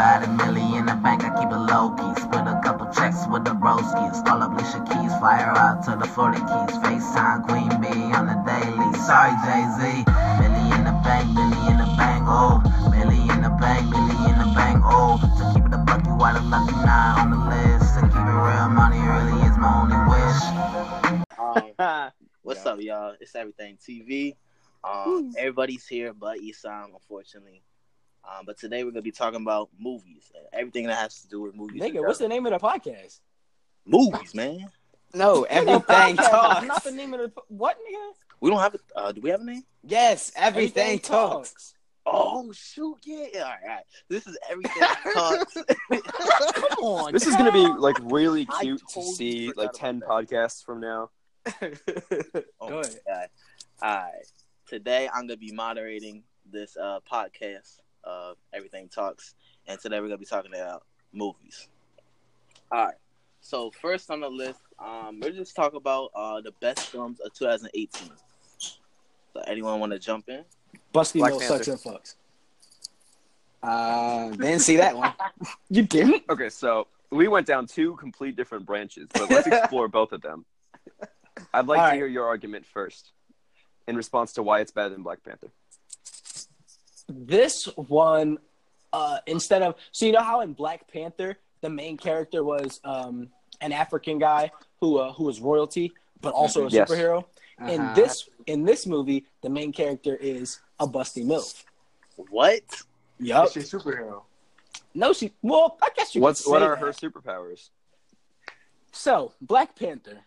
Got a million in the bank, I keep it low key. Split a couple checks with the broskies. Call up Alicia Keys, fly her out to the Florida Keys. FaceTime Queen B on the daily. Sorry, Jay Z. Million in the bank, million in the bank, oh. Million in the bank, million in the bank, oh. To keep it a buck, you are the lucky nine on the list. To keep it real, money really is my only wish. Um, what's up, y'all? It's Everything TV. Um, everybody's here but Isam, unfortunately. Um, but today we're gonna be talking about movies and everything that has to do with movies. Nigga, what's the name of the podcast? movies, man? No, everything talks. Not the name of the po- what, nigga? We don't have a. Uh, do we have a name? Yes, everything, talks. Oh shoot, yeah. yeah. All right, all right. This is everything talks. Come on. This is gonna be like really cute to see like ten that. podcasts from now. Oh, Go ahead. God. All right. Today I'm gonna be moderating this uh, podcast of Everything Talks, and today we're gonna be talking about movies. All right. So first on the list, um, we're just talk about uh, the best films of 2018. So anyone want to jump in? Busty Black Mill Panther. sucks and fucks. Uh, didn't see that one. You didn't? Okay, so we went down two complete different branches, but let's explore both of them. I'd like All to right. hear your argument first, in response to why it's better than Black Panther. This one, uh, instead of so you know how in Black Panther the main character was um an African guy who uh, who was royalty but also a Yes. superhero. In Uh-huh. this in this movie, the main character is a busty milf. What? Yup. She's a superhero. No, she. Well, I guess you. What's what are that. her superpowers? So Black Panther.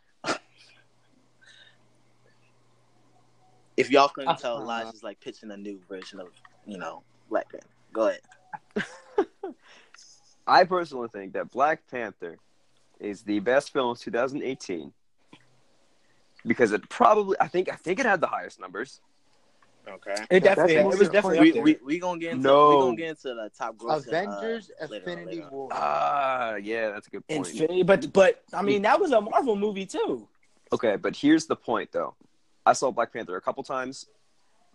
If y'all couldn't tell, Uh-huh. Elijah's like pitching a new version of you know Black Panther. Go ahead. I personally think that Black Panther is the best film of 2018 because it probably I think I think it had the highest numbers. Okay. It definitely. That's It was definitely. We, up we, we gonna get into No. we gonna get into the top gross. Avengers uh, later on, Infinity later on. War. Ah, yeah, that's a good point. Infinity, but but I mean that was a Marvel movie too. Okay, but here's the point though. I saw Black Panther a couple times,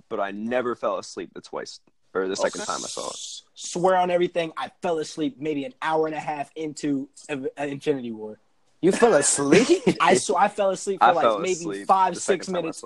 but I never fell asleep the twice or the second Okay. time I saw it. Swear on everything, I fell asleep maybe an hour and a half into uh, Infinity War. You fell asleep? I so I fell asleep for I like fell maybe five the six second time I minutes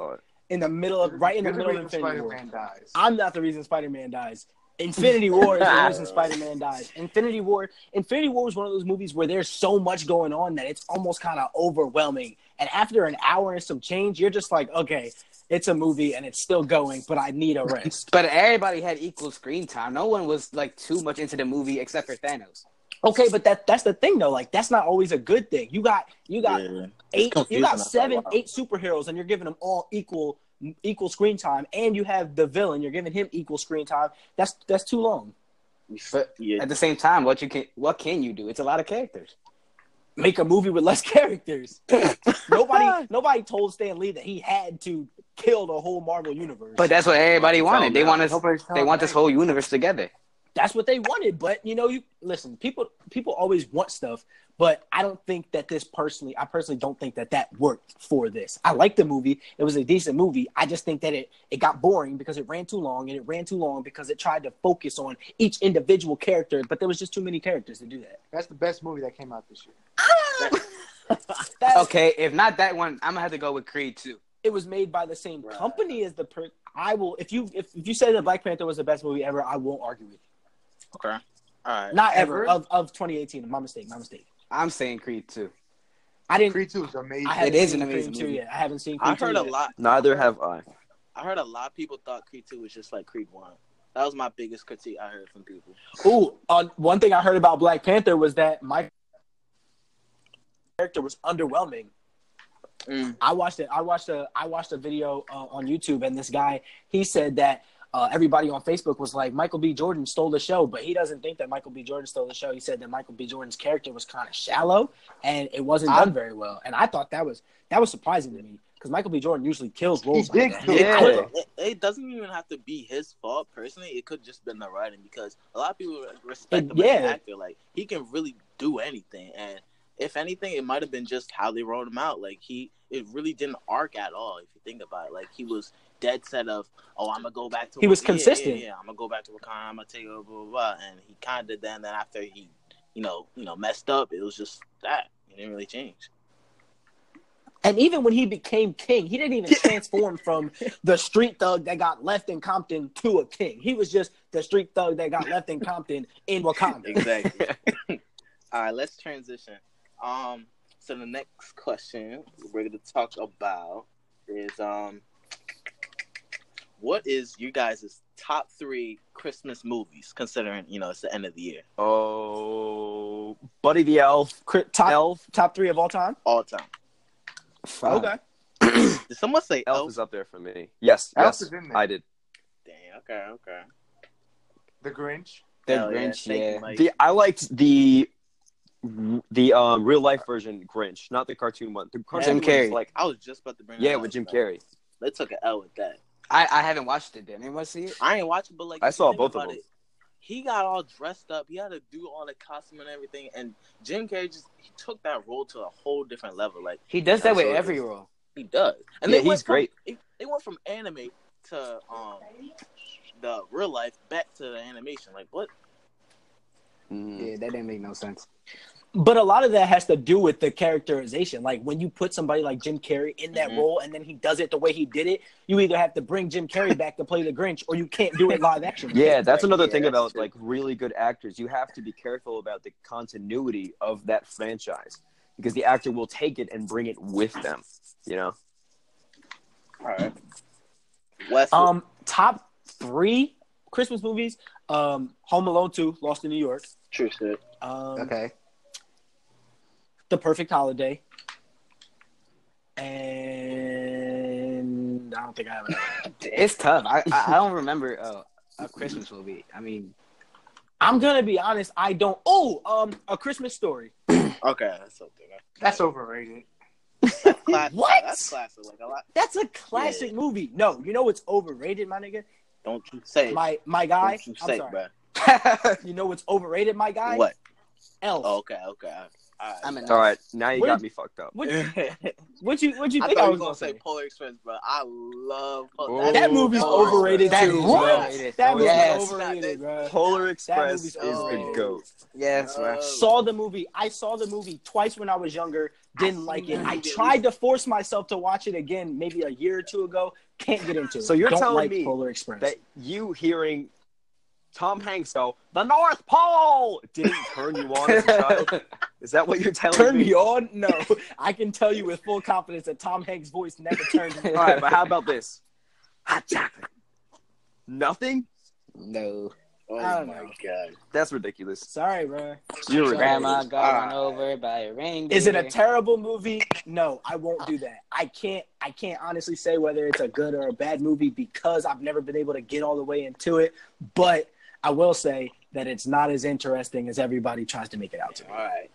in the middle of right in the middle of Infinity War. Spider-Man dies. I'm not the reason Spider Man dies. Infinity War is the reason Spider Man dies. Infinity War, Infinity War is one of those movies where there's so much going on that it's almost kind of overwhelming. And after an hour and some change, you're just like, okay, it's a movie and it's still going, but I need a rest. but everybody had equal screen time. No one was like too much into the movie except for Thanos. okay, but that that's the thing though. Like that's not always a good thing. You got you got Yeah. eight, you got seven, eight superheroes, and you're giving them all equal equal screen time, and you have the villain, you're giving him equal screen time. That's that's too long. But Yeah. at the same time, what you can what can you do? It's a lot of characters. Make a movie with less characters. nobody nobody told Stan Lee that he had to kill the whole Marvel universe. But that's what everybody wanted. They that. want us, they want this whole universe together. That's what they wanted. But you know, you listen, people people always want stuff, but I don't think that this personally, I personally don't think that that worked for this. I like the movie; it was a decent movie. I just think that it it got boring because it ran too long, and it ran too long because it tried to focus on each individual character, but there was just too many characters to do that. That's the best movie that came out this year. Ah! That- Okay, if not that one, I'm gonna have to go with Creed too. it was made by the same Right. company as the per. I will if you if, if you say that Black Panther was the best movie ever, I won't argue with you. Okay. All right. Not ever, Ever? of of 2018. My mistake. My mistake. I'm saying Creed 2. I didn't. Creed 2 is amazing. I It is an amazing Creed 2 movie. yet. I haven't seen. Creed I Creed heard 2 a yet. lot. Neither have I. I heard a lot of people thought Creed Two was just like Creed One. That was my biggest critique I heard from people. Ooh, uh, one thing I heard about Black Panther was that my character was underwhelming. Mm. I watched it. I watched a I watched a video uh, on YouTube, and this guy he said that uh, everybody on Facebook was like Michael B. Jordan stole the show, but he doesn't think that Michael B. Jordan stole the show. He said that Michael B. Jordan's character was kind of shallow and it wasn't I- done very well. And I thought that was that was surprising to me because Michael B. Jordan usually kills roles He like did that. Yeah. It, it, it doesn't even have to be his fault personally. It could just been the writing because a lot of people respect him as an actor. Like he can really do anything, and if anything, it might have been just how they wrote him out. Like he, it really didn't arc at all. If you think about it, like he was dead set of, oh, I'm gonna go back to. He was yeah, consistent. Yeah, yeah, I'm gonna go back to Wakanda. I'm gonna take over, blah, blah, blah. And he kind of did that. And then after he, you know, you know, messed up, it was just that. He didn't really change. And even when he became king, he didn't even transform from the street thug that got left in Compton to a king. He was just the street thug that got left in Compton in Wakanda. Exactly. All right, let's transition. Um, so the next question we're going to talk about is um, what is you guys' top three Christmas movies? Considering you know it's the end of the year, Oh, Buddy the Elf, Top Elf, top three of all time. all time. Fuck. Okay. Did someone say Elf Elf? is up there for me. Yes, Elf yes, is in there. I did. Damn. Okay. Okay. The Grinch. The Hell Grinch, thank you, yeah. Mike. The I liked the the um real life version Grinch, not the cartoon one. The cartoon Jim Carrey. like I was just about to bring. yeah, with Jim. Carrey. They took an L with that. I, I haven't watched it. Did anyone see it? I ain't watching, but like I saw both of them. It, he got all dressed up. He had to do all the costume and everything. And Jim Carrey just he took that role to a whole different level. Like He does that with Absolutely. every role. he does. And Yeah, they he's from- great. They, they went from anime to um the real life back to the animation. Like what? Mm. Yeah, that didn't make no sense. But a lot of that has to do with the characterization. Like when you put somebody like Jim Carrey in that Mhm. role and then he does it the way he did it, you either have to bring Jim Carrey back to play the Grinch or you can't do it live action. Yeah, that's Right, another yeah, thing that's about true. like really good actors. You have to be careful about the continuity of that franchise because the actor will take it and bring it with them. You know. All right. Wes. Um, top three Christmas movies: um, Home Alone Two, Lost in New York, true shit. um, Okay. The Perfect Holiday, and I don't think I have. Another. It's tough. I, I, I don't remember uh, a Christmas movie. I mean, I'm gonna be honest. I don't. Oh, um, A Christmas Story. Okay, that's something. That's overrated. That's classic. What? That's classic. Like a lot. That's a classic Yeah. movie. No, you know what's overrated, my nigga. Don't you say. My my guy. Don't you I'm say it, sorry. bro. You know what's overrated, my guy? What? Elf. Oh, okay, okay. All right. I'm an All right, now you What got did- me fucked up. What, what you what you thought think you I was gonna gonna say say? Polar Express, bro. I love Polar That movie's Polar overrated Express. too. That bro. overrated. That movie's Yes. overrated, bro. Polar Express movie's is the overrated. goat. yes, bro. Saw the movie. I saw the movie twice when I was younger. Didn't I've like it. I tried to force myself to watch it again, maybe a year or two ago. Can't get into it. So you're Don't telling like me Polar Express? That you hearing Tom Hanks go the North Pole didn't turn you on as a child? Is that what you're telling Turn me? Turn me on? No, I can tell you with full confidence that Tom Hanks' voice never turned me All on. right, but how about this? Hot chocolate. Nothing. no. Oh my know. god. That's ridiculous. Sorry, bro. You're. Grandma got run Ah. over by a reindeer. Is it a terrible movie? No, I won't do that. I can't. I can't honestly say whether it's a good or a bad movie because I've never been able to get all the way into it. But I will say that it's not as interesting as everybody tries to make it out to be. All right.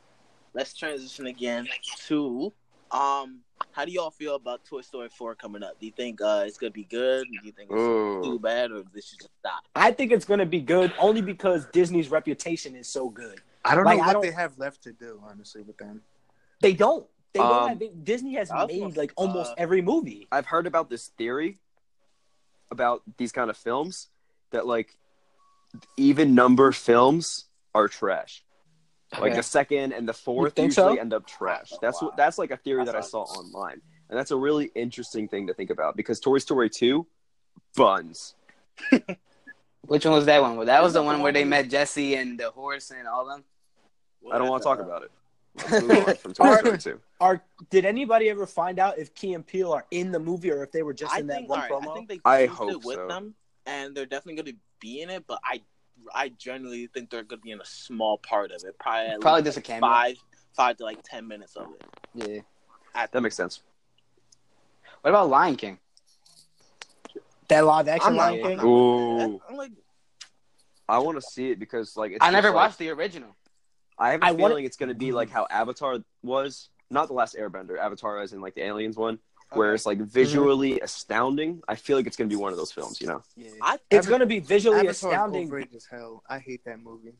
Let's transition again to um. How do y'all feel about Toy Story 4 coming up? Do you think uh, it's gonna be good? Do you think it's Ooh. too bad, or this should just stop? I think it's going to be good only because Disney's reputation is so good. I don't Like, know what don't- they have left to do, honestly, with them. They don't. They don't. Um, have, they, Disney has I was made gonna- like almost uh, every movie. I've heard about this theory about these kind of films that like even number films are trash. Like the second and the fourth think usually so? end up trash. That's Wow. what that's like a theory that I saw online. And that's a really interesting thing to think about because Toy Story 2 buns. Which one was that one? Well, that was the one where they met Jesse and the horse and all them. I don't want to talk about it. Let's move on from Toy Story 2. Are did anybody ever find out if Key and Peele are in the movie or if they were just I in that think, one all right, promo? I think they I hope it with so. them, and they're definitely going to be in it. But I, I generally think they're going to be in a small part of it. Probably, Probably least just a cameo. five, five to like ten minutes of it. Yeah. At That makes sense. What about Lion King? that live action I'm not, Lion I'm King. Ooh. I'm like, I want to see it because like it's I just, never like- watched the original. I have a I feeling wanna- it's going to be like how Avatar was, not the last Airbender. Avatar as in like the aliens one, where it's like visually astounding. I feel like it's going to be one of those films, you know. Yeah. I It's Avatar- going to be visually Avatar's astounding. overrated as hell. I hate that movie.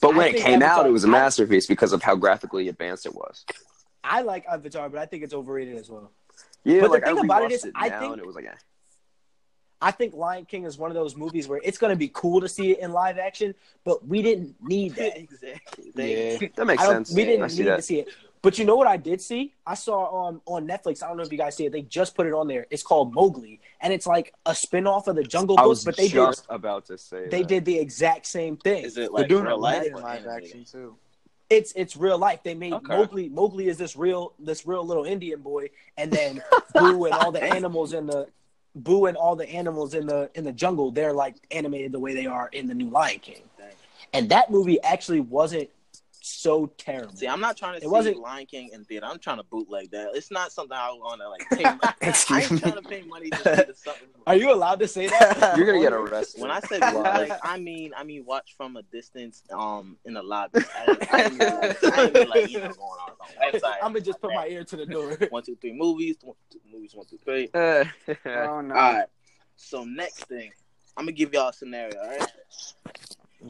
But I when it think came out, it was a masterpiece because of how graphically advanced it was. I like Avatar, but I think it's overrated as well. Yeah, But the thing I about it rewatched is, it I think- it was like, eh. I think Lion King is one of those movies where it's going to be cool to see it in live action, but we didn't need that. exactly. Yeah. That makes sense. We I didn't see need to see it. But you know what I did see? I saw um, on Netflix. I don't know if you guys see it. They just put it on there. It's called Mowgli, and it's like a spin-off of the Jungle I Book, was but they just about to say they that. did the exact same thing. is it They're like doing real a life live in live animated? action too. It's it's real life. They made Okay. Mowgli. Mowgli is this real this real little Indian boy, and then Baloo and all the animals in the Baloo and all the animals in the in the jungle. They're like animated the way they are in the new Lion King. Dang. And that movie actually wasn't so terrible. See, I'm not trying to It see wasn't- Lion King in theater. I'm trying to bootleg that. It's not something I want to like pay. Money. I Excuse ain't me. trying to pay money to something. Are you allowed to say that? You're gonna get arrested. When I say bootleg, I mean I mean watch from a distance, um, in the lobby. I, I, ain't mean, like, I ain't mean, like you know going on on the website. I'm gonna just put my ear to the door. one, two, three movies. One, two, movies, one, two, three. Uh, Oh no. All right. So next thing, I'm gonna give y'all a scenario. All right.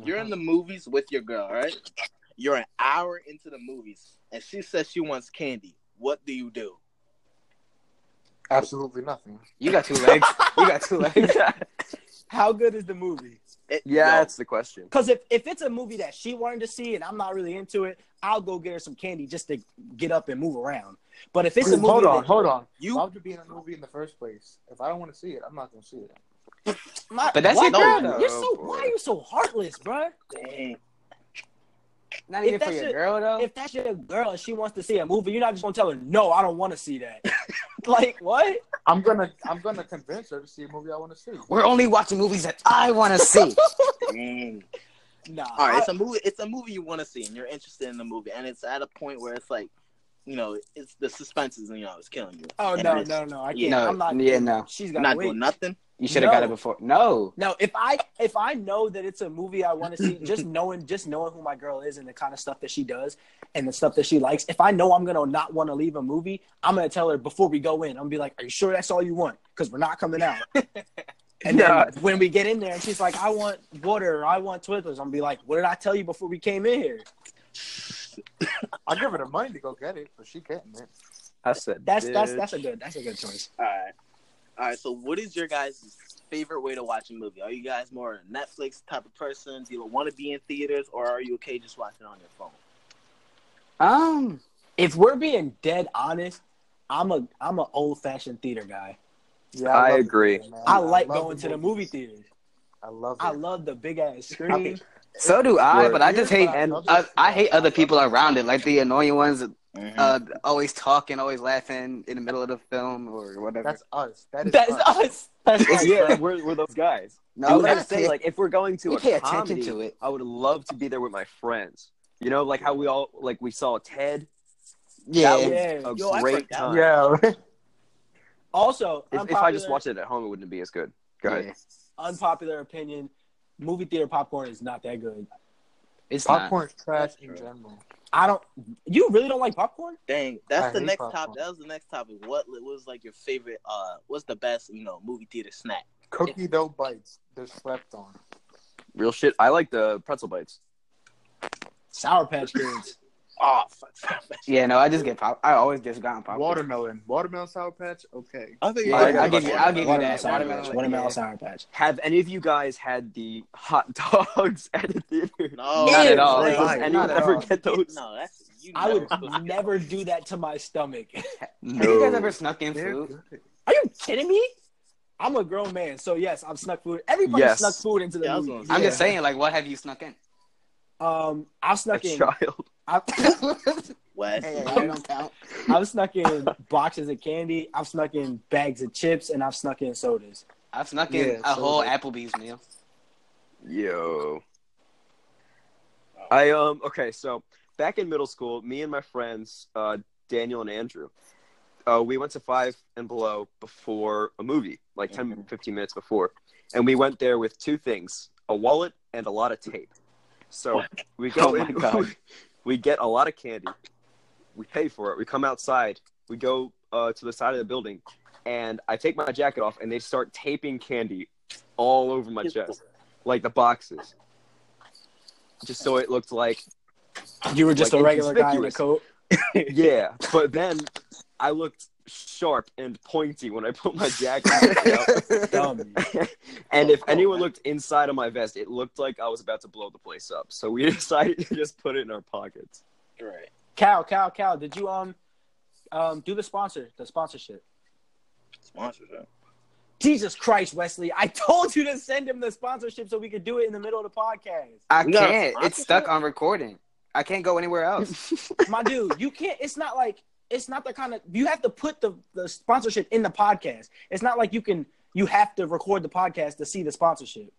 You're in the movies with your girl. All right. You're an hour into the movies, and she says she wants candy. What do you do? Absolutely nothing. You got two legs. You got two legs. How good is the movie? It- yeah, yo, that's the question. Because if, if it's a movie that she wanted to see and I'm not really into it, I'll go get her some candy just to get up and move around. But if it's a movie hold on, that, hold on. You- Why would you be in a movie in the first place? If I don't want to see it, I'm not gonna see it. My- But that's what? your girl, though. You're so why are you so heartless, bro? Dang. Not If even for your your- girl though. If that's your girl and she wants to see a movie, you're not just gonna tell her, no, I don't want to see that. like what? I'm gonna, I'm gonna convince her to see a movie I want to see. We're only watching movies that I want to see. Dang. Mm. Nah. All right, I- it's a movie. It's a movie you want to see, and you're interested in the movie, and it's at a point where it's like, you know, it's the suspense is, you know, it's killing you. oh And no, no, no, I can't. Yeah. No, I'm not. yeah, no. She's You're got not wait. doing nothing. You should have got it before. No. No, if I if I know that it's a movie I want to see, just knowing just knowing who my girl is and the kind of stuff that she does and the stuff that she likes, if I know I'm gonna not want to leave a movie, I'm gonna tell her before we go in. I'm gonna be like, "Are you sure that's all you want? Because we're not coming out." And Yeah. then when we get in there and she's like, "I want water or I want Twizzlers," I'm gonna be like, "What did I tell you before we came in here?" I'll give her the money to go get it, but she getting it. I said That's that's bitch. that's a good that's a good choice. All right, all right. So, what is your guys' favorite way to watch a movie? Are you guys more a Netflix type of person? Do you want to be in theaters, or are you okay just watching on your phone? Um. If we're being dead honest, I'm a I'm an old fashioned theater guy. Yeah, I love agree. it, man. I like love going to the movie theaters. I love it. I love the big ass screen. So do I, but I just hate. And- I, I hate other people around it, like the annoying ones, Mm-hmm. uh, always talking, always laughing in the middle of the film or whatever. That's us. That is That's us. us. That's us. yeah, we're, we're those guys. no, I we was say, like, if we're going to we a pay attention comedy, to it. I would love to be there with my friends. You know, like how we all like we saw Ted. Yeah, That was Yeah. a Yo, great time. Yeah. Also, If, if I just watched it at home, it wouldn't be as good. Go ahead. Yeah. unpopular opinion, movie theater popcorn is not that good. It's not. Popcorn's trash That's in true. general. I don't. You really don't like popcorn? Dang, that's I the next popcorn. topic. That was the next topic. What was like your favorite? Uh, what's the best you know movie theater snack? Cookie dough bites. They're slept on. Real shit. I like the pretzel bites. Sour Patch Kids. Fuck. Yeah, no, I just get pop. I always just gotten pop. Watermelon. Watermelon sour patch. Okay. I think Yeah, I I'll give you. I'll give you Watermelon that. Sour Watermelon, Patch. Watermelon yeah. Sour Patch. Have any of you guys had the hot dogs at the theater? No, Not at all. Like, does anyone at ever all. get those? No, that's you. I would never- never do that to my stomach. Have you guys ever snuck in They're food? good. Are you kidding me? I'm a grown man, so yes, I've snuck food. Everybody Yes. snuck food into the Yeah, movie. I'm Yeah. just saying, like, what have you snuck in? Um, I've A snuck in. child. I've, Wes. Hey, don't count. I've snuck in boxes of candy. I've snuck in bags of chips, and I've snuck in sodas. I've snuck in Yeah, a so whole like- Applebee's meal. Yo. I um okay, so back in middle school, me and my friends, uh, Daniel and Andrew, uh, we went to Five and Below before a movie, like 10, 15 minutes before, and we went there with two things: a wallet and a lot of tape. So we go Oh in, God. We get a lot of candy, we pay for it, we come outside, we go uh, to the side of the building, and I take my jacket off, and they start taping candy all over my chest, like the boxes, just so it looked like You were just Like a regular guy in a coat. yeah. But then I looked sharp and pointy when I put my jacket up. Dumb. and if anyone looked inside of my vest, it looked like I was about to blow the place up. So we decided to just put it in our pockets. Right. Cal, Cal, Cal, did you um um do the sponsor, the sponsorship? Sponsorship. Jesus Christ, Wesley! I told you to send him the sponsorship so we could do it in the middle of the podcast. I We got a can't. It's stuck on recording. I can't go anywhere else. My dude, you can't. It's not like it's not the kind of you have to put the the sponsorship in the podcast. It's not like you can you have to record the podcast to see the sponsorship.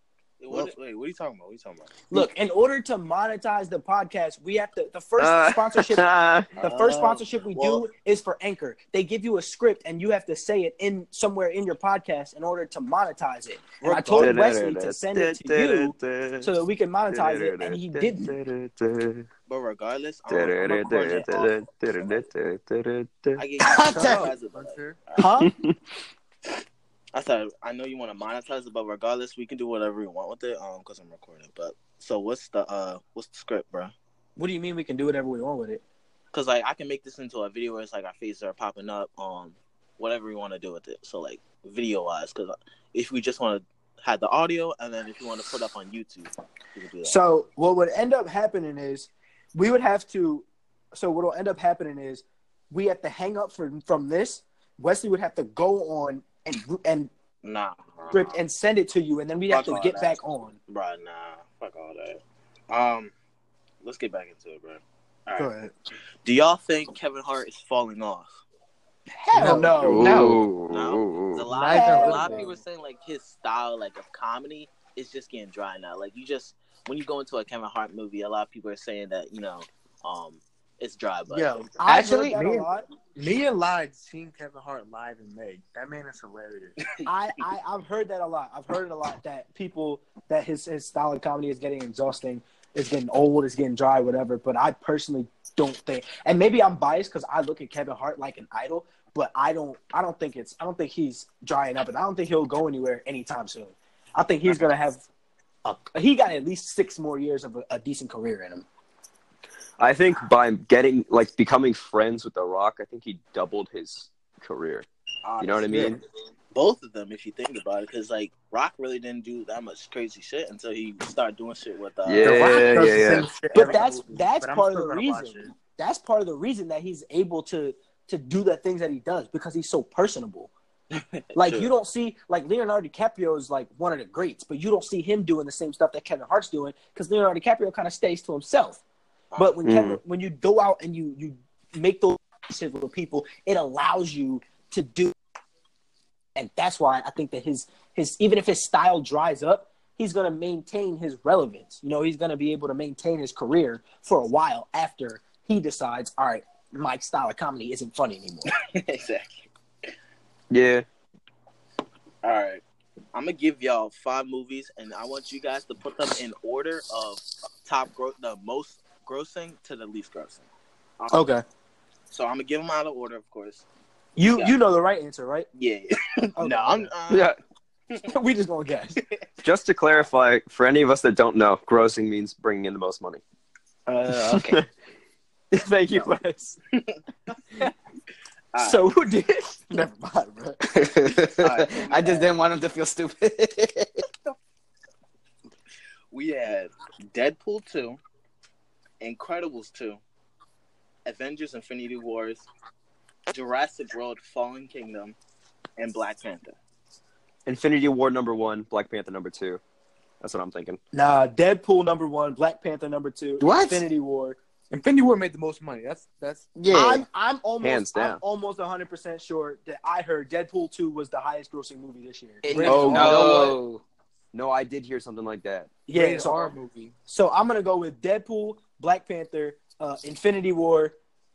Wait, what, wait, what are you talking about? What are you talking about? Look, in order to monetize the podcast, we have to the first Uh, sponsorship The first Oh, sponsorship we well- do is for Anchor. They give you a script and you have to say it in somewhere in your podcast in order to monetize it. And I told Wesley to send it to you so that we can monetize it, and he didn't. But regardless, I'm, I'm recording it off. I get you Shut monetize it, but- Hunter. Huh? I said I know you want to monetize it, but regardless, we can do whatever we want with it. Um, because I'm recording. But so what's the uh what's the script, bro? What do you mean we can do whatever we want with it? Because like I can make this into a video where it's like our faces are popping up on whatever we want to do with it. So like video wise, because if we just want to have the audio, and then if you want to put up on YouTube, we can do that. So what would end up happening is we would have to. So what will end up happening is we have to hang up from from this. Wesley would have to go on and and nah, script and send it to you, and then we have Fuck to get that. back on. bro, nah, fuck all that. Um, let's get back into it, bro. All right. ahead. Do y'all think Kevin Hart is falling off? Hell no. No. No. A lot, Not a lot of people are saying like his style, like of comedy, is just getting dry now. Like you just when you go into a Kevin Hart movie, a lot of people are saying that you know, um, it's dry. But Yo, I've Actually, heard that me- and Lied seen Kevin Hart live in May. That man is hilarious. I, I I've heard that a lot. I've heard it a lot that people that his his style of comedy is getting exhausting, it's getting old, it's getting dry, whatever. But I personally don't think, and maybe I'm biased because I look at Kevin Hart like an idol, but I don't I don't think it's I don't think he's drying up, and I don't think he'll go anywhere anytime soon. I think he's gonna have. A, he got at least six more years of a, a decent career in him. I think by getting like becoming friends with The Rock, I think he doubled his career. You know what I mean? Both of them, if you think about it, because like Rock really didn't do that much crazy shit until he started doing shit with uh, Yeah. The Rock does yeah, the yeah. But that's movie, that's but part of the reason. That's part of the reason that he's able to to do the things that he does because he's so personable. Like True. you don't see like Leonardo DiCaprio is like one of the greats, but you don't see him doing the same stuff that Kevin Hart's doing because Leonardo DiCaprio kind of stays to himself. But when Mhm. Kevin, when you go out and you you make those relationships with people, it allows you to do, and that's why I think that his his even if his style dries up, he's gonna maintain his relevance. You know, he's gonna be able to maintain his career for a while after he decides, all right, my style of comedy isn't funny anymore. exactly. Yeah. All right. I'm gonna give y'all five movies, and I want you guys to put them in order of top gro- the most grossing to the least grossing. Um, Okay, So I'm gonna give them out of order, of course. you Yeah. you know the right answer, right? Yeah. Okay. no, I'm. Uh, Yeah. we just gonna guess. Just to clarify, for any of us that don't know, grossing means bringing in the most money. Uh, okay. Thank you, Wes. all right. So who did? Never mind, bro. I just didn't want him to feel stupid. we had Deadpool two, Incredibles two, Avengers: Infinity Wars, Jurassic World: Fallen Kingdom, and Black Panther. Infinity War number one, Black Panther number two. That's what I'm thinking. Nah, Deadpool number one, Black Panther number two, What? Infinity War. Infinity War made the most money. That's that's yeah. I'm I'm almost Hands down. I'm almost 100 percent sure that I heard Deadpool two was the highest grossing movie this year. It- Oh, R. no. Oh. No, I did hear something like that. yeah. it's our movie. so I'm gonna go with Deadpool, Black Panther, uh, Infinity War,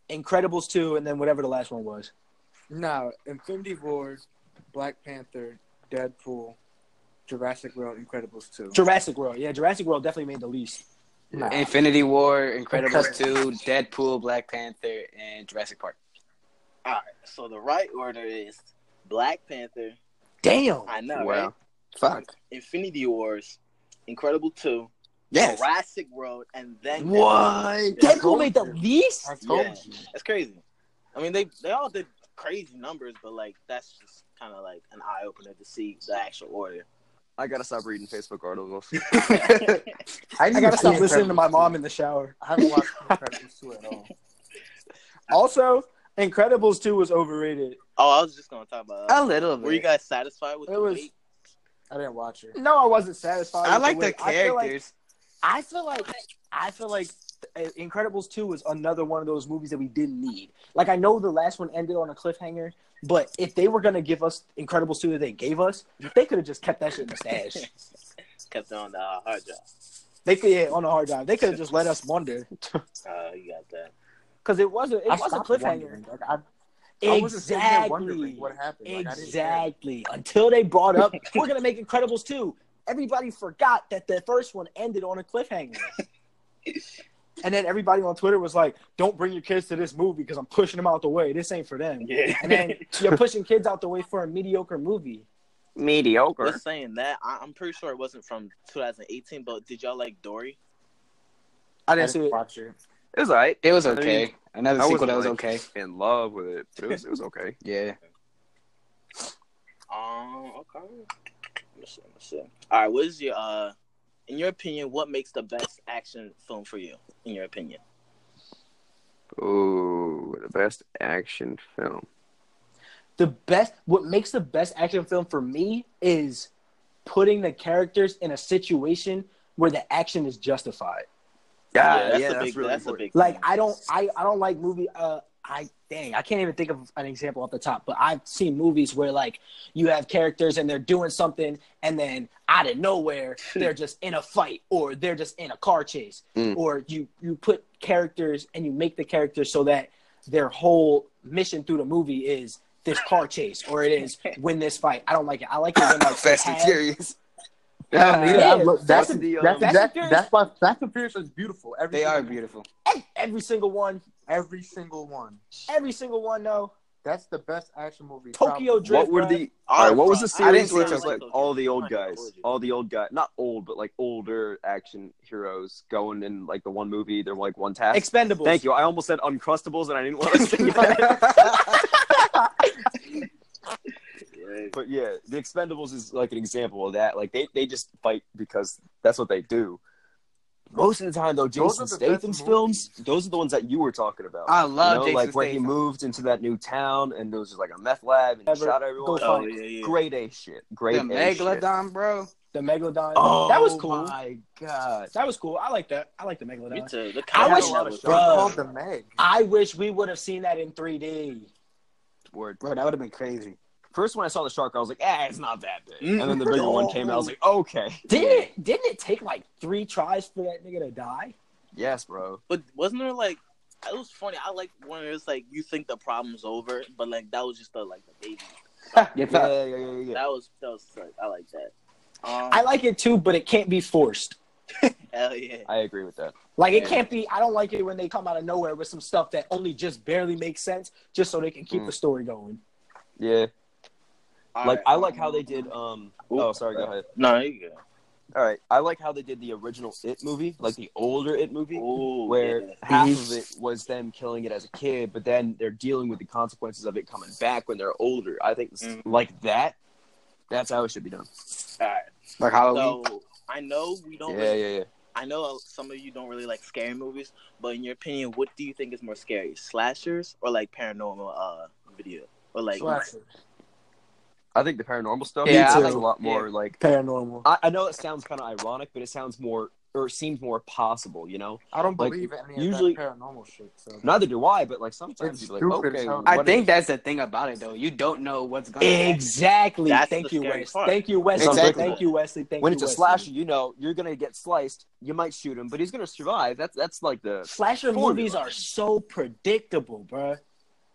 Incredibles two, and then whatever the last one was. No, Infinity War, Black Panther, Deadpool, Jurassic World, Incredibles 2. Jurassic World. Yeah, Jurassic World definitely made the least. Nah. Infinity War, Incredibles 2, Deadpool, Black Panther, and Jurassic Park. All right. So the right order is Black Panther. Damn. I know, Wow. right? Fuck. Infinity Wars, Incredible two, Yes. Jurassic World, and then What? Yeah. Deadpool made the least? I told Yeah. you. That's crazy. I mean, they they all did crazy numbers, but like that's just kind of like an eye opener to see the actual order. I gotta stop reading Facebook articles. I gotta stop listening to my mom in the shower. I haven't watched Incredibles 2 at all. Also, Incredibles 2 was overrated. Oh, I was just gonna talk about. A little bit. were you guys satisfied with It the was- wait? I didn't watch it. No, I wasn't satisfied. I with like the way- I feel like- characters. I feel like I feel like uh, Incredibles 2 was another one of those movies that we didn't need. Like I know the last one ended on a cliffhanger, but if they were gonna give us Incredibles 2 that they gave us, they could have just kept that shit in the stash. Kept it on the uh, hard drive. They could yeah, on the hard drive. They could have just let us wonder Uh, you got that. because it was a it I was a cliffhanger. wondering. Like, I, I wasn't sitting there wondering Exactly. what happened. Like, I didn't. Exactly. Until they brought up, we're gonna make Incredibles 2. Everybody forgot that the first one ended on a cliffhanger. and then everybody on Twitter was like, "Don't bring your kids to this movie because I'm pushing them out the way. This ain't for them." Yeah. And then you're pushing kids out the way for a mediocre movie. Mediocre. Just saying that, I- I'm pretty sure it wasn't from 2018. But did y'all like Dory? I I didn't see didn't it. watch it. It was alright. It was I mean, okay. Another I sequel that was like, okay. In love with it, but it was it was okay. Yeah. Um. Okay. Let's see. Let's see. All right. What is your uh, in your opinion, what makes the best action film for you? In your opinion. Ooh, the best action film. The best, what makes the best action film for me is putting the characters in a situation where the action is justified. Yeah, that's yeah, a that's big. really that's a important. big. Like thing. I don't, I, I don't like movie. Uh, I dang, I can't even think of an example off the top. But I've seen movies where like you have characters and they're doing something, and then out of nowhere they're just in a fight, or they're just in a car chase, Mm. or you you put characters and you make the characters so that their whole mission through the movie is this car chase, or it is win this fight. I don't like it. I like it when like Fast and Furious. Yeah, Yeah, yeah, look, that's, what's the, um, that's, Fast that's, and Furious- that's why Fast and Furious is beautiful. Every They are single- beautiful. every single one, Every single one. every single one. No, That's the best action movie. Tokyo probably. Drift. What were the all right? What was the series see where it. it was like all the old guys, all the old guys, not old, but like older action heroes going in like the one movie. They're like one task. Expendables. Thank you. I almost said Uncrustables, and I didn't want to say that. Yeah. but yeah, the Expendables is like an example of that. Like they, they just fight because that's what they do. Most of the time, though, Jason are the Statham's movies. films, those are the ones that you were talking about. I love you know, Jason like where he moved into that new town and there was just like a meth lab and he Ever shot everyone. Oh yeah, yeah. Great A shit. Great The A shit. Megalodon, bro. The Megalodon. Oh, that was cool. Oh, my god. That was cool. I like that. I like the Me Megalodon. too. The I wish- was Bro. called the Meg. I wish we would have seen that in 3D. Word. Bro, that would have been crazy. First, when I saw the shark, I was like, "Ah, it's not that big." And then the bigger one came out. I was like, "Okay." Didn't it? Didn't it take like three tries for that nigga to die? Yes, bro. But wasn't there like it was funny. I like when it's like you think the problem's over, but like that was just the like the baby. Yeah, Yeah, yeah, yeah, yeah. yeah. That was that was like I like that. Um, I like it too, but it can't be forced. hell yeah. I agree with that. Like it can't be. I don't like it when they come out of nowhere with some stuff that only just barely makes sense, just so they can keep Mm. the story going. Yeah, All like right, I like how they did. Um. Ooh. Oh, sorry. Go ahead. No, you go. All right. I like how they did the original It movie, like the older It movie. Ooh, where yeah. half of it was them killing it as a kid, but then they're dealing with the consequences of it coming back when they're older. I think it's Mhm. like that. That's how it should be done. All right. Like Halloween. So I know we don't. Yeah, really, yeah, yeah. I know some of you don't really like scary movies, but in your opinion, what do you think is more scary, slashers or like paranormal uh video or like? Slasher. I think the paranormal stuff Yeah, is I a like- lot more like. Paranormal. I, I know it sounds kind of ironic, but it sounds more or it seems more possible. You know, I don't Like, believe any usually- of that paranormal shit. So neither do I. But like sometimes It's you're like, okay, hell. I think is- that's the thing about it, though. You don't know what's going to. Exactly. That's Thank the you, scary Wesley. part. Thank you, Wesley. Exactly. Thank you, Wesley. Thank you. when you, it's a slasher, you know you're gonna get sliced. You might shoot him, but he's gonna survive. That's that's like the Slasher Formula. movies are so predictable, bruh.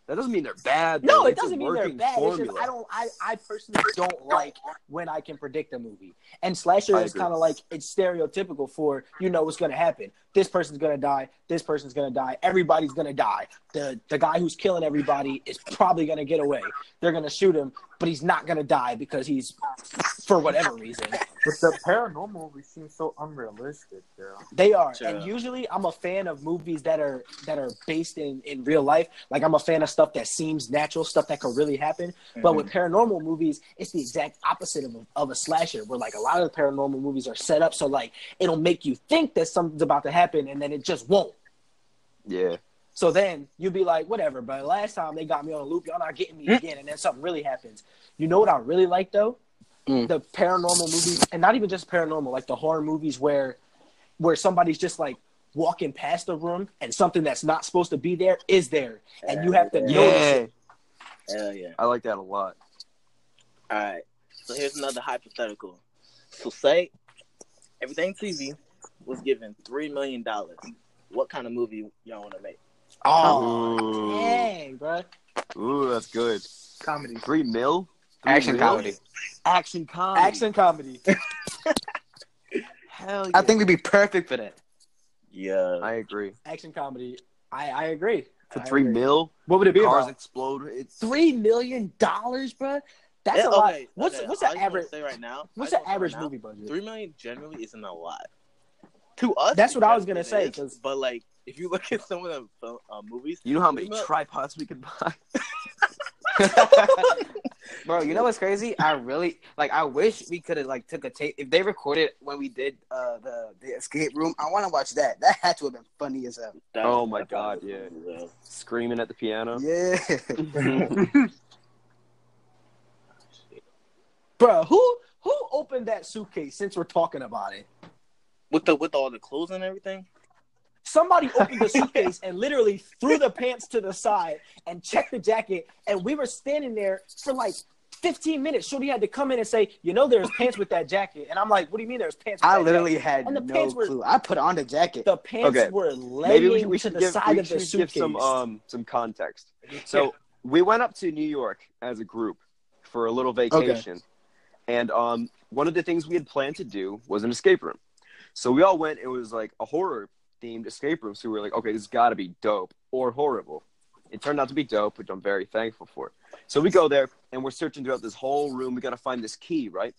That doesn't mean they're bad. No, it It's doesn't mean they're bad. It's just I don't. I, I personally don't like when I can predict a movie. And slasher I is kind of like it's stereotypical for you know what's going to happen. This person's going to die. This person's going to die. Everybody's going to die. The the guy who's killing everybody is probably going to get away. They're going to shoot him, but he's not going to die because he's for whatever reason. But the paranormal movies seem so unrealistic, girl. They are, Sure. and usually I'm a fan of movies that are that are based in in real life. Like I'm a fan of stuff that seems natural, stuff that could really happen. But Mm-hmm. with paranormal movies, it's the exact opposite of a, of a slasher, where like a lot of the paranormal movies are set up so like it'll make you think that something's about to happen, and then it just won't. Yeah. So then you'd be like, whatever. But last time they got me on a loop, y'all not getting me again, and then something really happens. You know what I really like though? Mm. The paranormal movies, and not even just paranormal, like the horror movies where where somebody's just like walking past a room and something that's not supposed to be there is there, and you have to Yeah. notice it. Hell yeah. I like that a lot. All right. So here's another hypothetical. So say everything TV was given three million dollars. What kind of movie y'all want to make? Oh, Ooh. dang, bro. Ooh, that's good. Comedy. Three mil? Three Action mil? comedy. Action comedy. Action comedy. Hell yeah. I think we'd be perfect for that. Yeah. I agree. Action comedy. I I agree. For I three agree. mil, What would it be cars about? explode. It's Three million dollars, bro. That's Yeah, a lot. okay, What's okay, what's the average? Say right now. What's the just wanna say average right movie budget? Three million generally isn't a lot. To us, That's what I was gonna is, But like, if you look at some of the film, uh, movies, you know how many Three tripods we could buy? Bro, you know what's crazy? I really like. I wish we could have like took a tape. If they recorded when we did uh the the escape room, I want to watch that. That had to have been funny as hell. that- Oh my God, probably yeah. Screaming at the piano. Yeah. Bro, who who opened that suitcase since we're talking about it? With the with all the clothes and everything. Somebody opened the suitcase and literally threw the pants to the side and checked the jacket, and we were standing there for like 15 minutes. Shorty had to come in and say, "You know, there's pants with that jacket," and I'm like, "What do you mean there's pants?" With I that literally jacket? had And the no pants were- clue. I put on the jacket. The pants Okay. were Maybe laying we should, we to the give, side we of the should suitcase. give some um some context. So we went up to New York as a group for a little vacation, and um one of the things we had planned to do was an escape room. So we all went. It was like a horror themed escape rooms we were like, okay, this has got to be dope or horrible. It turned out to be dope, which I'm very thankful for. So we go there and we're searching throughout this whole room. We got to find this key, right?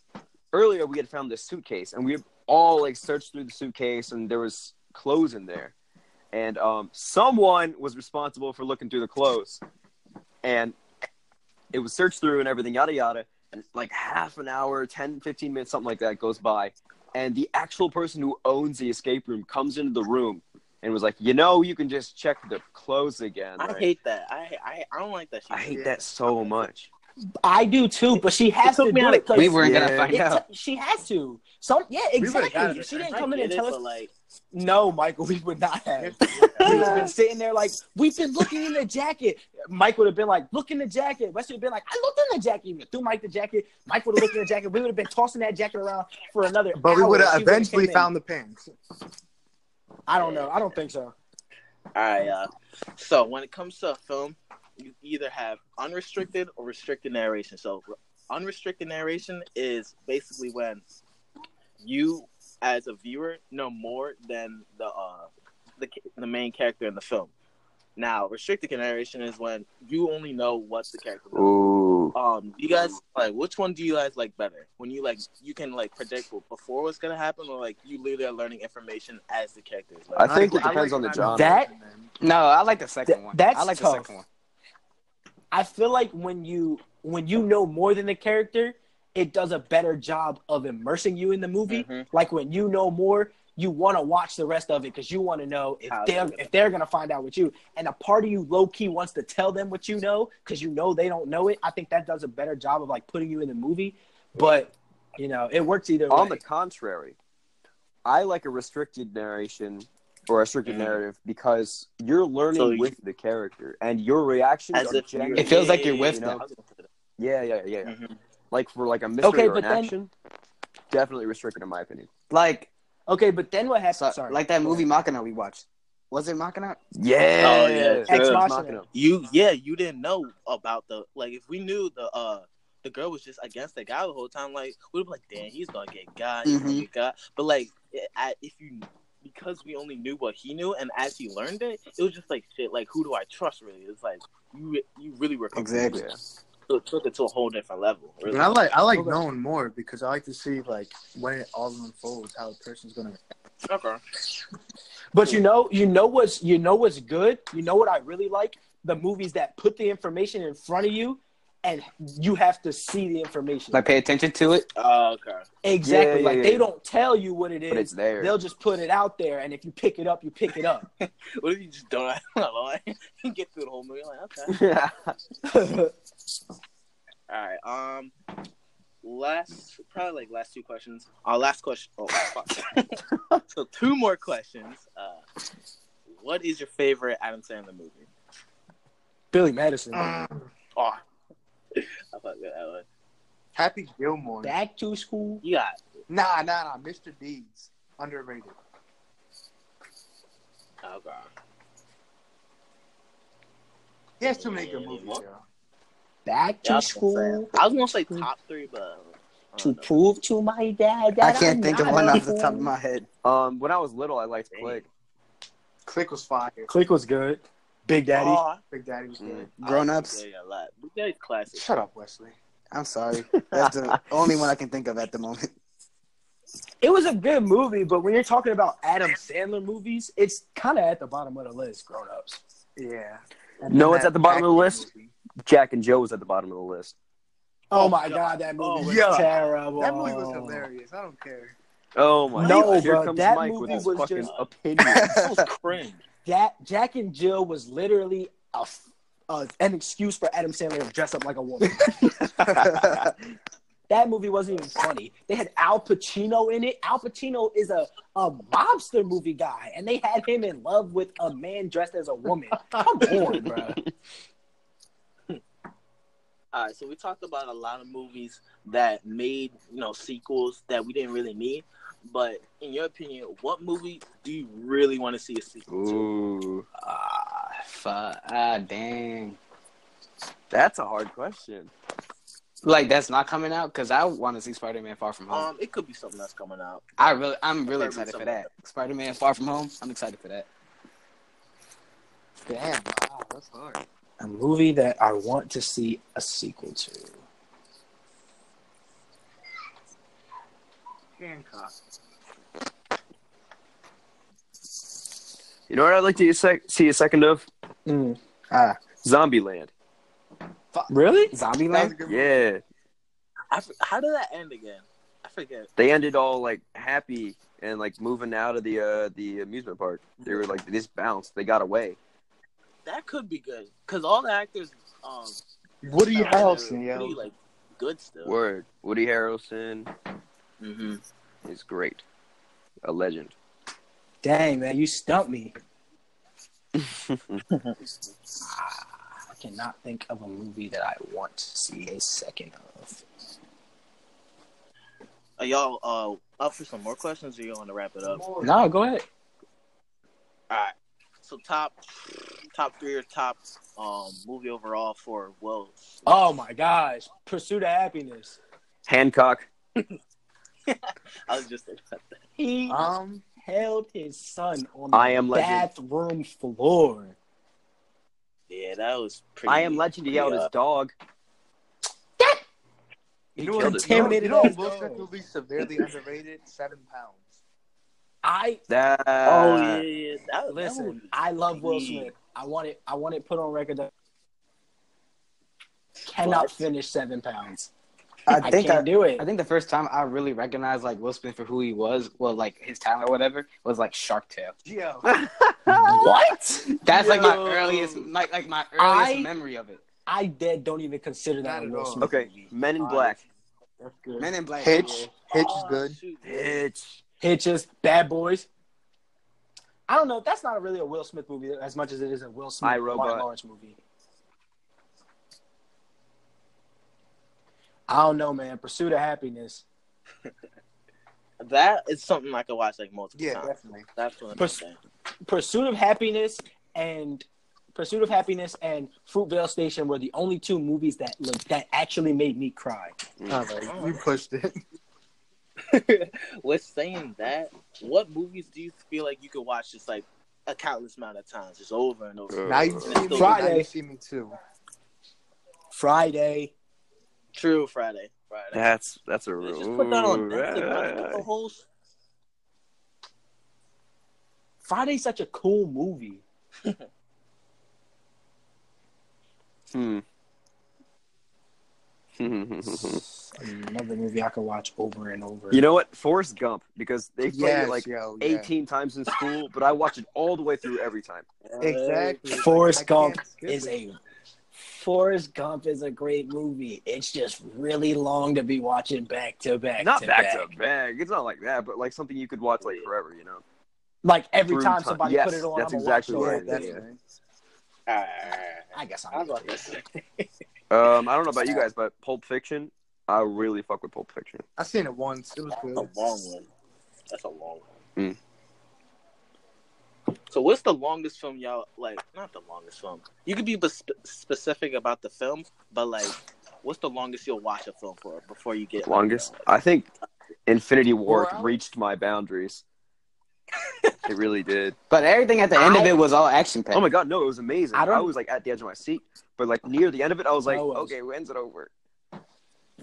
Earlier we had found this suitcase and we all like searched through the suitcase and there was clothes in there. And um, someone was responsible for looking through the clothes. And it was searched through and everything, yada yada. And like half an hour, 10, 15 minutes, something like that goes by. And the actual person who owns the escape room comes into the room and was like, you know, you can just check the clothes again. I hate that. I I I don't like that. Shit. I hate that so much. I do too, but she has to do it. of- we weren't Yeah. gonna find it out. t- she has to. Some yeah, exactly. it. She didn't come in get and it, tell us. like No, Michael, we would not have. We've been sitting there like, we've been looking in the jacket. Mike would have been like, look in the jacket. Wesley would have been like, I looked in the jacket. You threw Mike the jacket. Mike would have looked in the jacket. We would have been tossing that jacket around for another But we hour. would She have would've eventually in. found the pants. I don't know. I don't think so. All right. Uh, so when it comes to a film, you either have unrestricted or restricted narration. So unrestricted narration is basically when you, as a viewer, know more than the uh, the the main character in the film. Now, restricted narration is when you only know what's the character. Ooh. Um, you guys like which one do you guys like better? When you like you can like predict before what's gonna happen, or like you literally are learning information as the character is. I learning? think it depends like on the that. genre. That- No, I like the second Th- one. that's I like tough. the second one. I feel like when you when you know more than the character, it does a better job of immersing you in the movie. Mhm. Like when you know more, you want to watch the rest of it because you want to know if How they're if they're gonna find out what you. And a part of you low key wants to tell them what you know because you know they don't know it. I think that does a better job of like putting you in the movie. But you know, it works either On way. the contrary, I like a restricted narration or a restricted Mhm. narrative because you're learning So you- with the character and your reactions As are if. It feels like you're with You them. know? Yeah, yeah, yeah. Mhm. Like for like a mystery Okay, or but an then- action, definitely restricted in my opinion. Like, okay, but then what happens? so, Sorry, like that movie ahead. Machina we watched. Was it Machina? Yeah. Oh, yeah, Ex. Machina. You yeah, you didn't know about the like if we knew the uh the girl was just against the guy the whole time, like we'd be like, damn, he's gonna get got, he's gonna Mhm. get got. But like I, if you because we only knew what he knew and as he learned it, it was just like shit, like who do I trust really? It's like you you really were confused. Exactly. Yeah. it took it to a whole different level. Really. I like I like Okay. knowing more because I like to see like when it all unfolds, how the person's gonna. Okay. But you know, you know what's you know what's good. You know what I really like the movies that put the information in front of you, and you have to see the information. Like pay attention to it. Oh, okay. exactly, Yeah, like yeah, they don't tell you what it is. But it's there. They'll just put it out there, and if you pick it up, you pick it up. What if you just don't you get through the whole movie like, okay. yeah. All right. Um, last probably like last two questions. Our last question. Oh, fuck. so two more questions. Uh, what is your favorite Adam Sandler movie? Billy Madison, Oh, I fuck with that one. Happy Gilmore. Back to School. You got Nah, nah, nah. Mr. Deeds underrated. okay. He has too many good movies. Yo. Back to Yeah, I was gonna say- school I was gonna say top three, but to know. prove to my dad I that can't I'm think of not one off the top of my head. Um, when I was little, I liked Click. Click was fire. Click was good. Big Daddy. Oh, Big Daddy was good. I Grown ups. Big Daddy a lot. Big Daddy's classic. Shut up, Wesley. I'm sorry. That's the only one I can think of at the moment. It was a good movie, but when you're talking about Adam Sandler movies, it's kind of at the bottom of the list. Grown ups. Yeah. No, it's at the bottom of the list. movie. Jack and Joe was at the bottom of the list. Oh, Oh, my God. god, that oh, movie Oh, was yeah. terrible. That movie was hilarious. I don't care. Oh my No, god! Here bro, comes that Mike with movie his was fucking just- opinion. That was cringe. Jack, Jack and Jill was literally a, uh, an excuse for Adam Sandler to dress up like a woman. that movie wasn't even funny. They had Al Pacino in it. Al Pacino is a, a mobster movie guy, and they had him in love with a man dressed as a woman. Come on, bro. All right, so we talked about a lot of movies that made you know sequels that we didn't really need. But in your opinion, what movie do you really want to see a sequel to? Ooh, Ah, fuck. Ah, dang. that's a hard question. Like that's not coming out because I want to see Spider-Man: Far From Home. Um, it could be something that's coming out. I really, I'm really excited for something that. Spider-Man: Far From Home. I'm excited for that. Damn. Wow, that's hard. A movie that I want to see a sequel to. Hancock. You know what I'd like to sec- see a second of? Mm. Ah, Zombieland. Really? That was Zombieland. Yeah, I, f- how did that end again? I forget. they ended all like happy and like moving out of the uh the amusement park. They were like they just bounced. They got away. That could be good because all the actors, um, Woody sound Harrelson, they're yo. pretty, like good stuff. Word. Woody Harrelson Mm-hmm. is great, a legend. Dang, man, you stumped me. I cannot think of a movie that I want to see a second of. Are y'all uh, up for some more questions, or you want to wrap it up? No, go ahead. All right. So top, top three or top um movie overall for Will. Oh my gosh, Pursuit of Happiness. Hancock. I was just thinking about that. He Um, held his son on the I Am Legend. bathroom floor. Yeah, that was pretty. I am legend. He yelled his dog. you He know what? killed his You know, Intimidated you know as Will dog. Smith movie severely underrated? Seven pounds. I That. Oh yeah, yeah. That, listen. That movie- I love Will Yeah. Smith. I want it. I want it put on record that cannot What? finish seven pounds. I I, think can't I, do it. I think the first time I really recognized like Will Smith for who he was, well, like his talent or whatever, was like Shark Tale. Yo. what? That's like my earliest, like like my earliest I- memer of it. I dead don't even consider that a at Will all. Smith Okay, movie. Men in Black. That's good. Men in Black. Hitch. yeah. Hitch is Oh, good. shoot. Bitch. Hitches, Bad Boys. I don't know. That's not really a Will Smith movie as much as it is a Will Smith I, Martin Robot. Lawrence movie. I don't know, man. Pursuit of Happiness. That is something I could watch like multiple times. Yeah, times. definitely. That's what I'm Pers- saying. Pursuit of Happiness and Pursuit of Happiness and Fruitvale Station were the only two movies that look, that actually made me cry. All right, we pushed it. With saying that, what movies do you feel like you could watch just like a countless amount of times, just over and over? Now you Uh, see me. Now you see me too. Friday. True Friday. Friday. That's that's a They rule. just put that on Netflix. Why they put the whole Friday's such a cool movie. Hmm. Another movie I could watch over and over. you know what? Forrest Gump because they played Yes, it like yo, yeah. 18 times in school, but I watch it all the way through every time. Exactly. Forrest I can't Gump is it. a Forrest Gump is a great movie. It's just really long to be watching back to back. Not to back, to back. It's not like that, but like something you could watch like forever. You know. Like every Through time time. somebody Yes, put it on, that's I'm exactly watch right. That's Yeah. right. I guess I I'm was about to. Um, I don't know about you guys, but Pulp Fiction, I really fuck with Pulp Fiction. I seen it once. It was That's good. a long one. That's a long one. Mm. So, what's the longest film y'all like? Not the longest film. You could be bes- specific about the film, but like, what's the longest you'll watch a film for before you get Longest, I think, Infinity War Four reached my boundaries. it really did. But everything at the end of it was all action packed. Oh my god, no, it was amazing. I I, don't- was like at the edge of my seat, but like near the end of it, I was like, I was. okay, when's it over?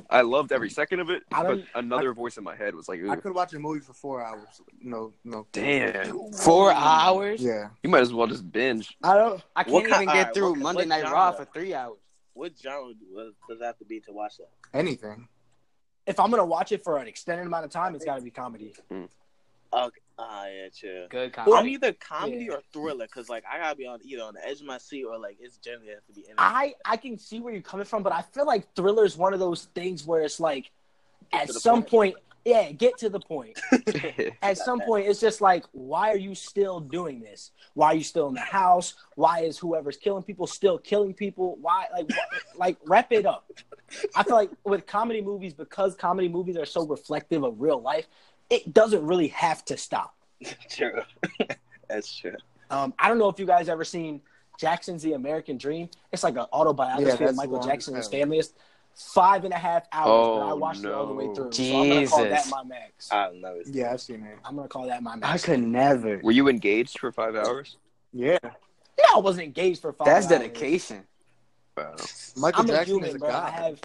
I loved every mm. second of it, I but don't- another voice in my head was like, I could watch a movie for four hours. No, no. damn, Four hours? Yeah. you might as well just binge. I don't. I can't What ki- even get alright, through what- Monday what Night genre? Raw for three hours. What genre does does it have to be to watch that? Anything. If I'm gonna watch it for an extended amount of time, it's got to be comedy. Mm. Okay. Ah, yeah, true. Good I'm either comedy Yeah. or thriller because, like, I gotta be on either on the edge of my seat or like it's generally have to be. In I I can see where you're coming from, but I feel like thriller is one of those things where it's like, Get at some point. point, yeah, get to the point. at some point it's just like why are you still doing this why are you still in the house why is whoever's killing people still killing people why like wh- like wrap it up i feel like with comedy movies because comedy movies are so reflective of real life it doesn't really have to stop true. That's true. um, i don't know if you guys ever seen jackson's the american dream it's like an autobiography Yeah, of michael long jackson and his family it's five and a half hours oh, but i Oh, watched it all the way no. through so i'm gonna call that my max I've never. Yeah, I've seen it. i'm gonna call that my I could never. Were you engaged for five hours? Yeah. Yeah, i wasn't engaged for five That's hours. dedication. Wow. Michael I'm a Jackson human, is a bro. I have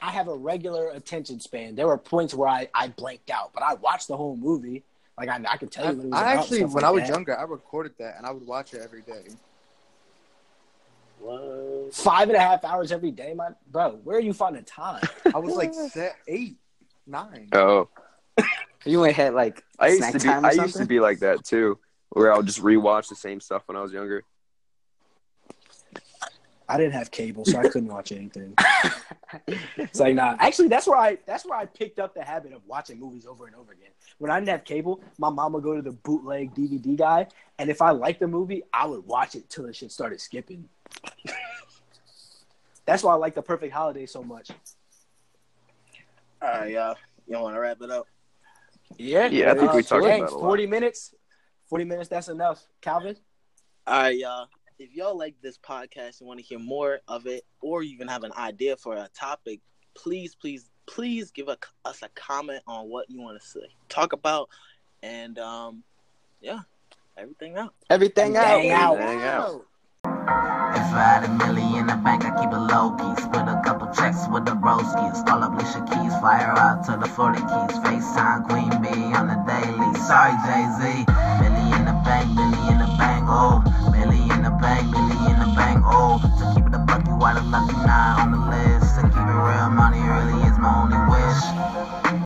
I have a regular attention span. There were points where I, I blanked out, but I watched the whole movie. Like I, I could tell you what it was I about, actually, when like I was that. younger, I recorded that and I would watch it every day. What? five and a half hours every day, my bro. Where are you finding time? I was like set eight, nine. Oh, You ain't had like I used snack to be. time or I used to be like that too, where I'll just rewatch the same stuff when I was younger. I didn't have cable, so I couldn't watch anything. It's like nah. Actually, that's where I that's where I picked up the habit of watching movies over and over again. When I didn't have cable, my mom would go to the bootleg DVD guy, and if I liked the movie, I would watch it till the shit started skipping. that's why I like the Perfect Holiday so much. All right, y'all. You want to wrap it up? Yeah, Yeah, I think we uh, talked dang, about it. Forty minutes. Forty minutes. That's enough. Calvin. All right, y'all. If y'all like this podcast and want to hear more of it, or even have an idea for a topic, please, please, please give a, us a comment on what you want to say, talk about, and um, yeah, everything out. Everything out. Everything out. Hang out. If I had a million in the bank, I keep it low key. Split a couple checks with the broskies. Call up Alicia Keys, fire out to the 40 keys. FaceTime Queen Bee on the daily. Sorry, Jay Z. Million in the bank, bang, million in the bank, oh. So keep it a buck, you out of on the leg.